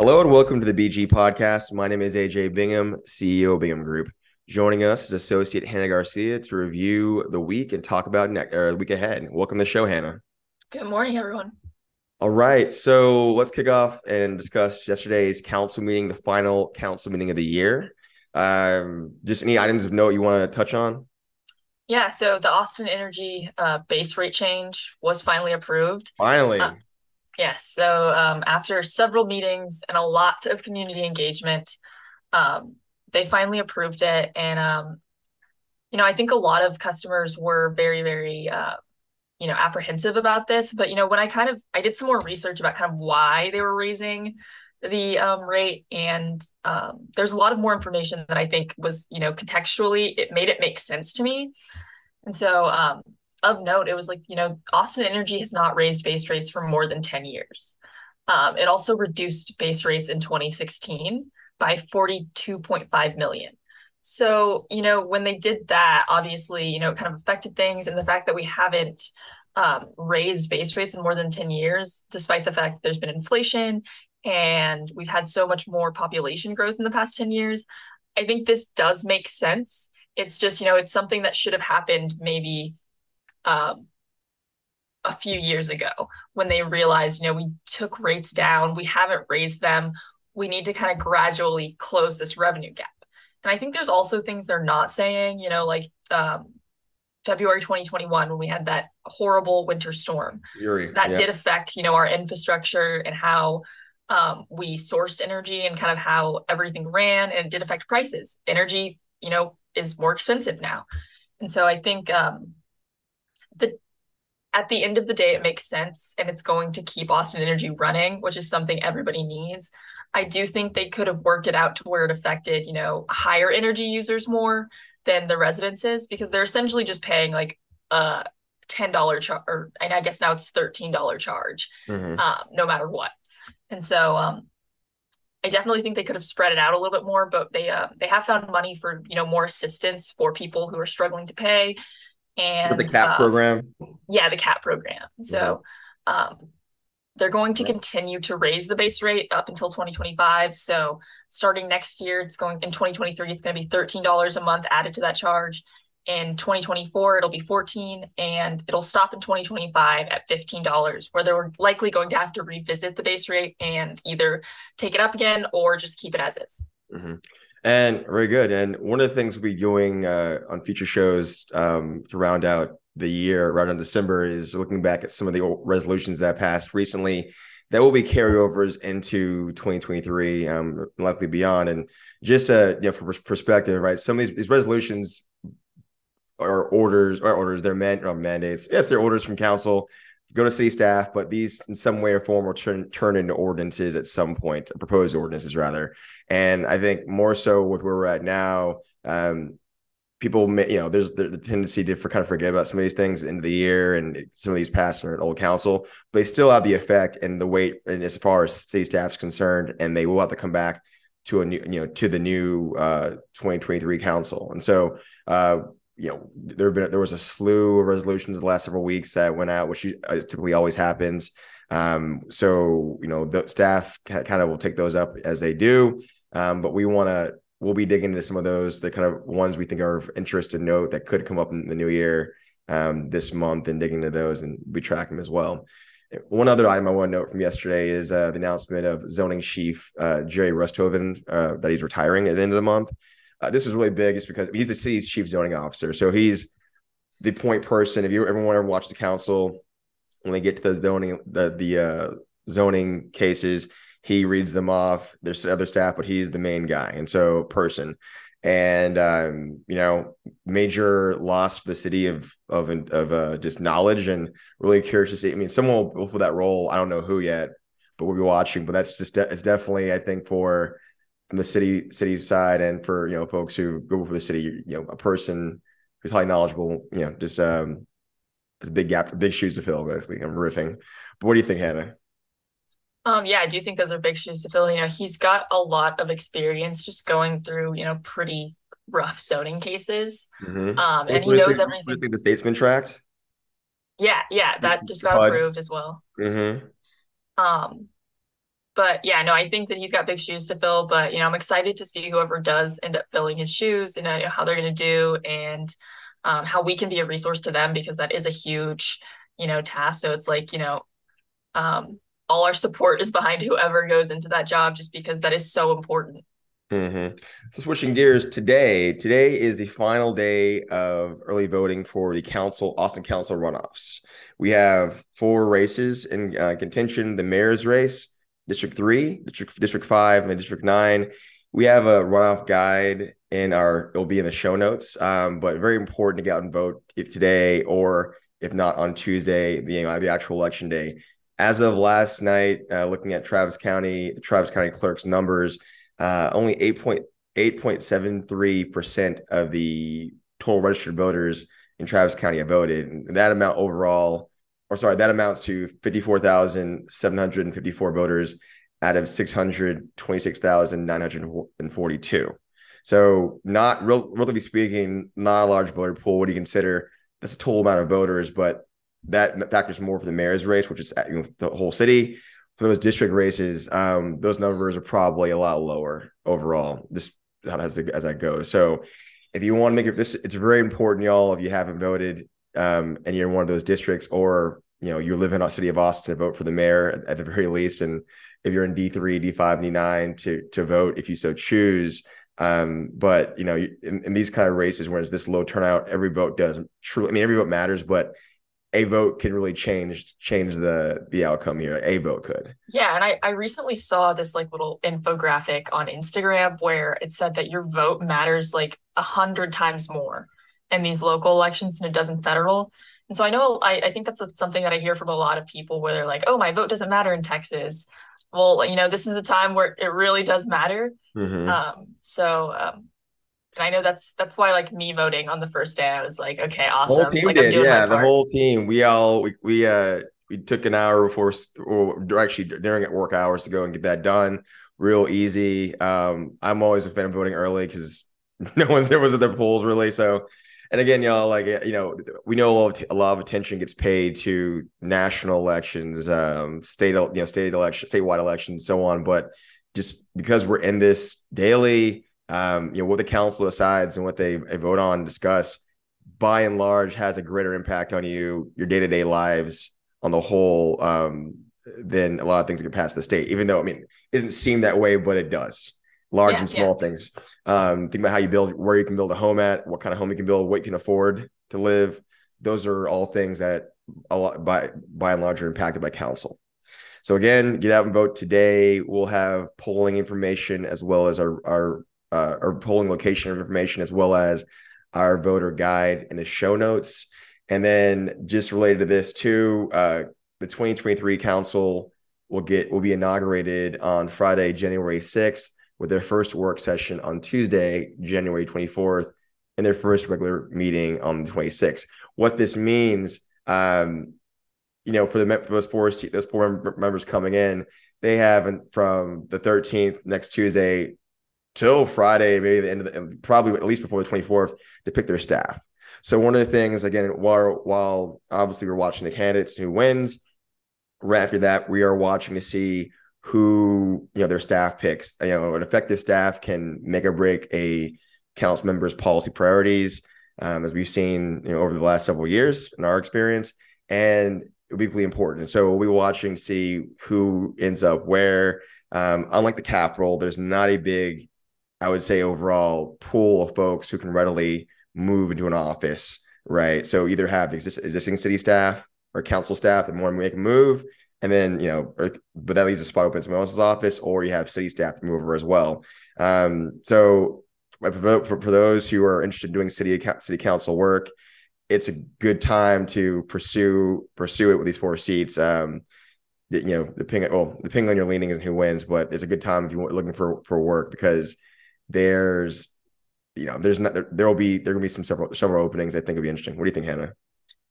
Hello and welcome to the BG podcast. My name is AJ Bingham, CEO of Bingham Group. Joining us is Associate Hannah Garcia to review the week and talk about ne- or the week ahead. Welcome to the show, Hannah. Good morning, everyone. All right, so let's kick off and discuss yesterday's council meeting, the final council meeting of the year. Um, just any items of note you want to touch on? Yeah, so the Austin Energy uh, base rate change was finally approved. Finally. Uh, yes, so um, after several meetings and a lot of community engagement, um, they finally approved it. And, um, you know, I think a lot of customers were very, very, uh, you know, apprehensive about this. But, you know, when I kind of, I did some more research about kind of why they were raising the um, rate and um, there's a lot of more information that i think was you know contextually it made it make sense to me and so um, of note it was like you know austin energy has not raised base rates for more than 10 years um, it also reduced base rates in 2016 by 42.5 million so you know when they did that obviously you know it kind of affected things and the fact that we haven't um, raised base rates in more than 10 years, despite the fact that there's been inflation and we've had so much more population growth in the past 10 years. I think this does make sense. It's just, you know, it's something that should have happened maybe um, a few years ago when they realized, you know, we took rates down, we haven't raised them. We need to kind of gradually close this revenue gap. And I think there's also things they're not saying, you know, like um, February 2021 when we had that horrible winter storm. Uri, that yeah. did affect, you know, our infrastructure and how um, we sourced energy and kind of how everything ran and it did affect prices. Energy, you know, is more expensive now. And so I think um, the at the end of the day, it makes sense and it's going to keep Austin Energy running, which is something everybody needs. I do think they could have worked it out to where it affected, you know, higher energy users more than the residences because they're essentially just paying like a $10 charge, or and I guess now it's $13 charge, mm-hmm. um, no matter what. And so um, I definitely think they could have spread it out a little bit more, but they uh, they have found money for you know more assistance for people who are struggling to pay. And With the cap um, program. Yeah, the cap program. So um, they're going to continue to raise the base rate up until 2025. So starting next year, it's going in 2023, it's going to be $13 a month added to that charge in 2024 it'll be 14 and it'll stop in 2025 at $15 where they're likely going to have to revisit the base rate and either take it up again or just keep it as is mm-hmm. And very good. And one of the things we'll be doing uh, on future shows um, to round out the year around in december is looking back at some of the resolutions that passed recently that will be carryovers into 2023 um, likely beyond. And just uh, you know, for perspective right some of these, these resolutions are orders or orders, they're man, or mandates. Yes, they're orders from council, go to city staff, but these in some way or form will turn turn into ordinances at some point, proposed ordinances rather. And I think more so with where we're at now, um, people may, you know, there's the, the, tendency to for kind of forget about some of these things into the year and some of these passed in old council, but they still have the effect and the weight and as far as city staff is concerned, and they will have to come back to a new, you know, to the new uh 2023 council. And so uh you know there been there was a slew of resolutions the last several weeks that went out, which uh, typically always happens. Um, so you know the staff kind of will take those up as they do, um, but we want to we'll be digging into some of those the kind of ones we think are of interest to note that could come up in the new year um, this month and digging into those and we track them as well. One other item I want to note from yesterday is uh, the announcement of zoning chief uh, Jerry Rusthoven uh, that he's retiring at the end of the month. Uh, this was really big, just because he's the city's chief zoning officer, so he's the point person. If you ever want to watch the council, when they get to the zoning, the the uh, zoning cases, he reads them off. There's other staff, but he's the main guy, and so person. And um, you know, major loss for the city of of of uh, just knowledge, and really curious to see. I mean, someone will fill that role. I don't know who yet, but we'll be watching. But that's just it's definitely I think for from the city city side and for you know folks who go for the city you know a person who's highly knowledgeable you know just um it's a big gap big shoes to fill basically i'm riffing but what do you think hannah? Um yeah i do think those are big shoes to fill. You know he's got a lot of experience just going through you know pretty rough zoning cases. Mm-hmm. um and he knows everything. the statesman tract? Yeah yeah that just got approved as well. Mm-hmm. um but yeah, no, I think that he's got big shoes to fill. But you know, I'm excited to see whoever does end up filling his shoes and uh, how they're going to do, and um, how we can be a resource to them because that is a huge, you know, task. So it's like you know, um, all our support is behind whoever goes into that job, just because that is so important. Mm-hmm. So switching gears today, today is the final day of early voting for the council, Austin Council runoffs. We have four races in uh, contention: the mayor's race, District Three, District District Five, and District Nine. We have a runoff guide in our. It'll be in the show notes, um, but very important to get out and vote if today or if not on Tuesday, being the actual election day. As of last night, uh, looking at Travis County, the Travis County clerk's numbers uh, only 8.873% of the total registered voters in Travis County have voted. And that amount overall, or sorry, that amounts to 54,754 voters out of 626,942. So, not relatively speaking, not a large voter pool. What do you consider? That's a total amount of voters, but that factors more for the mayor's race, which is you know, the whole city for those district races, um, those numbers are probably a lot lower overall. This as as that goes. So if you want to make it this, it's very important, y'all. If you haven't voted um, and you're in one of those districts, or you know you live in a city of Austin to vote for the mayor at, at the very least, and if you're in D three, D five, D nine to to vote if you so choose. Um, but you know, in, in, these kind of races where it's this low turnout, every vote does truly. I mean, every vote matters, but a vote can really change change the the outcome here. A vote could. Yeah, and I I recently saw this like little infographic on Instagram where it said that your vote matters like a hundred times more in these local elections than it does in federal. And so I know I, I think that's something that I hear from a lot of people where they're like, oh, my vote doesn't matter in Texas. Well, you know, this is a time where it really does matter. Mm-hmm. Um, so um, and I know that's that's why like me voting on the first day, I was like, okay, awesome. The whole team like, did, yeah. The whole team. We all we, we uh we took an hour before or actually during at work hours to go and get that done. Real easy. Um, I'm always a fan of voting early because no one's there was at the polls really. So and again, y'all, like you know, we know a lot of, a lot of attention gets paid to national elections, um, state you know, state election, statewide elections, so on. But just because we're in this daily, um, you know, what the council decides and what they, vote on and discuss by and large has a greater impact on you, your day-to-day lives on the whole, um, than a lot of things that get passed the state, even though, I mean, it doesn't seem that way, but it does large yeah, and small yeah. things. Um, think about how you build, where you can build a home at, what kind of home you can build, what you can afford to live. Those are all things that a lot by by and large are impacted by council. So again, get out and vote today. We'll have polling information as well as our our uh, our polling location information as well as our voter guide in the show notes. And then just related to this too, uh, the 2023 council will get will be inaugurated on Friday, January 6th, with their first work session on Tuesday, January 24th, and their first regular meeting on the 26th. What this means, um, you know, for the for those four those four members coming in, they have from the 13th next Tuesday till Friday, maybe the end of the probably at least before the 24th to pick their staff. So one of the things again, while while obviously we're watching the candidates who wins, right after that, we are watching to see who you know their staff picks. You know, an effective staff can make or break a council member's policy priorities, um, as we've seen you know over the last several years in our experience, and really important. So we'll be watching see who ends up where. Um, unlike the Capitol, there's not a big I would say overall pool of folks who can readily move into an office, right? So either have exist- existing city staff or council staff that more make a move, and then you know, or, but that leaves a spot open in someone else's office, or you have city staff move over as well. Um, so for, for, those who are interested in doing city city council work, it's a good time to pursue pursue it with these four seats. Um, you know, depending well, depending on your leanings and who wins, but it's a good time if you're looking for for work because there's you know there's not there will be there will be some several several openings i think it'll be interesting what do you think hannah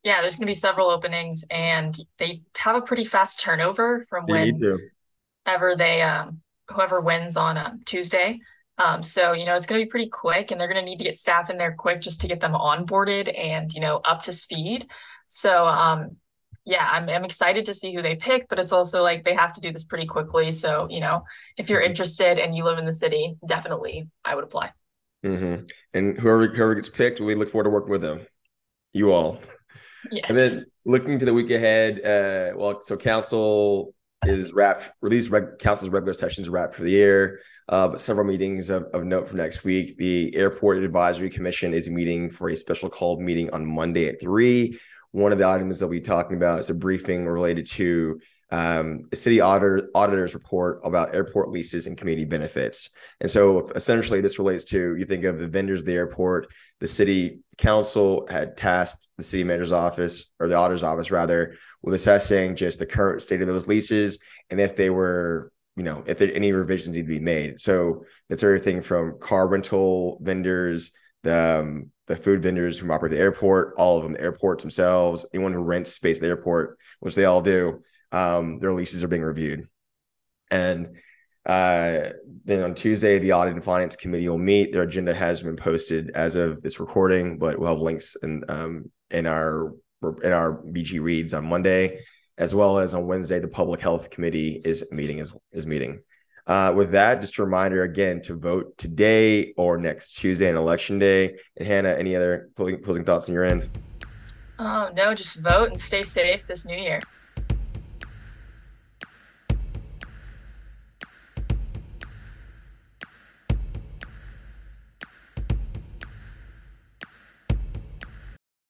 yeah there's going to be several openings and they have a pretty fast turnover from when ever they um whoever wins on um, tuesday um so you know it's going to be pretty quick and they're going to need to get staff in there quick just to get them onboarded and you know up to speed so um yeah, I'm, I'm excited to see who they pick, but it's also like they have to do this pretty quickly. So, you know, if you're mm-hmm. interested and you live in the city, definitely I would apply. Mm-hmm. And whoever, whoever gets picked, we look forward to working with them. You all. Yes. And then looking to the week ahead, uh, well, so council is wrapped, release reg- council's regular sessions wrapped for the year. Uh, but several meetings of, of note for next week. The Airport Advisory Commission is meeting for a special called meeting on Monday at three. One of the items that we'll be talking about is a briefing related to um, a city auditor, auditor's report about airport leases and community benefits. And so essentially, this relates to you think of the vendors of the airport, the city council had tasked the city manager's office or the auditor's office rather with assessing just the current state of those leases and if they were you know if there, any revisions need to be made. So that's everything from car rental vendors the um, the food vendors who operate the airport all of them the airports themselves anyone who rents space at the airport which they all do um, their leases are being reviewed and uh, then on Tuesday, the Audit and Finance Committee will meet. Their agenda has been posted as of this recording, but we'll have links in um, in our in our BG reads on Monday as well as on Wednesday, the Public Health Committee is meeting is, is meeting. Uh, with that, just a reminder again to vote today or next Tuesday on election day. And Hannah, any other closing, closing thoughts on your end? Oh, no, just vote and stay safe this new year.